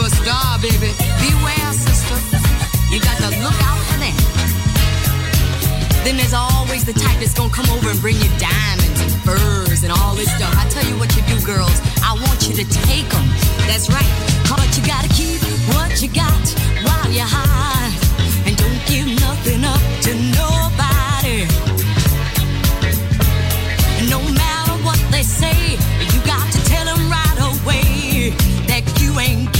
you a star, baby. Beware, sister. You got to look out for that. Then there's always the type that's gonna come over and bring you diamonds and furs and all this stuff. I tell you what you do, girls. I want you to take them. That's right. But you gotta keep what you got while you're high. And don't give nothing up to nobody. No matter what they say, you got to tell them right away that you ain't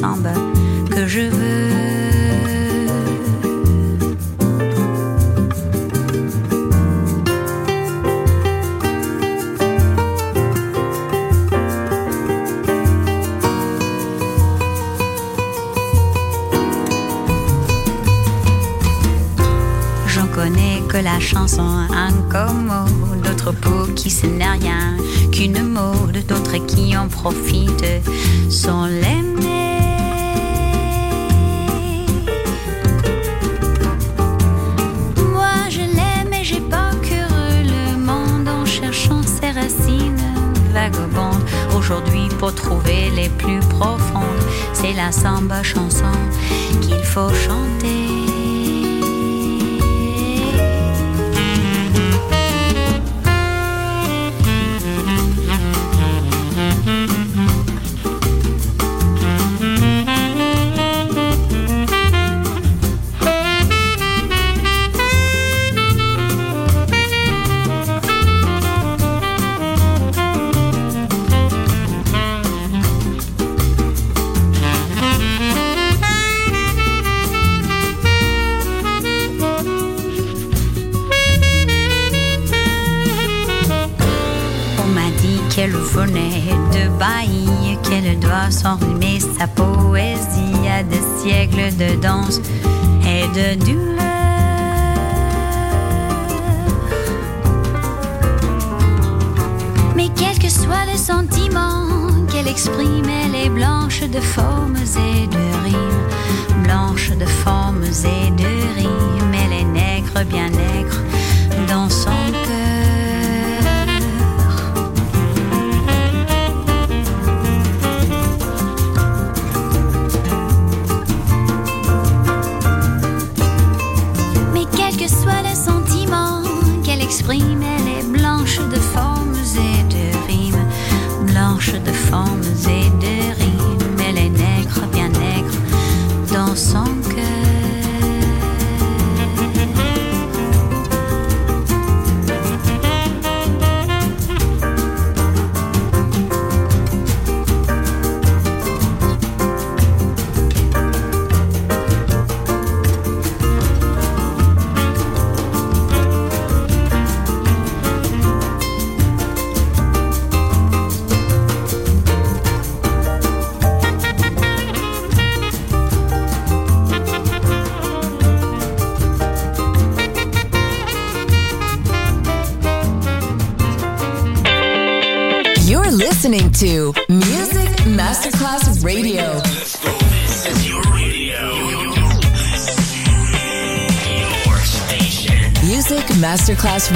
Samba la samba chanson qu'il faut chanter.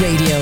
Radio,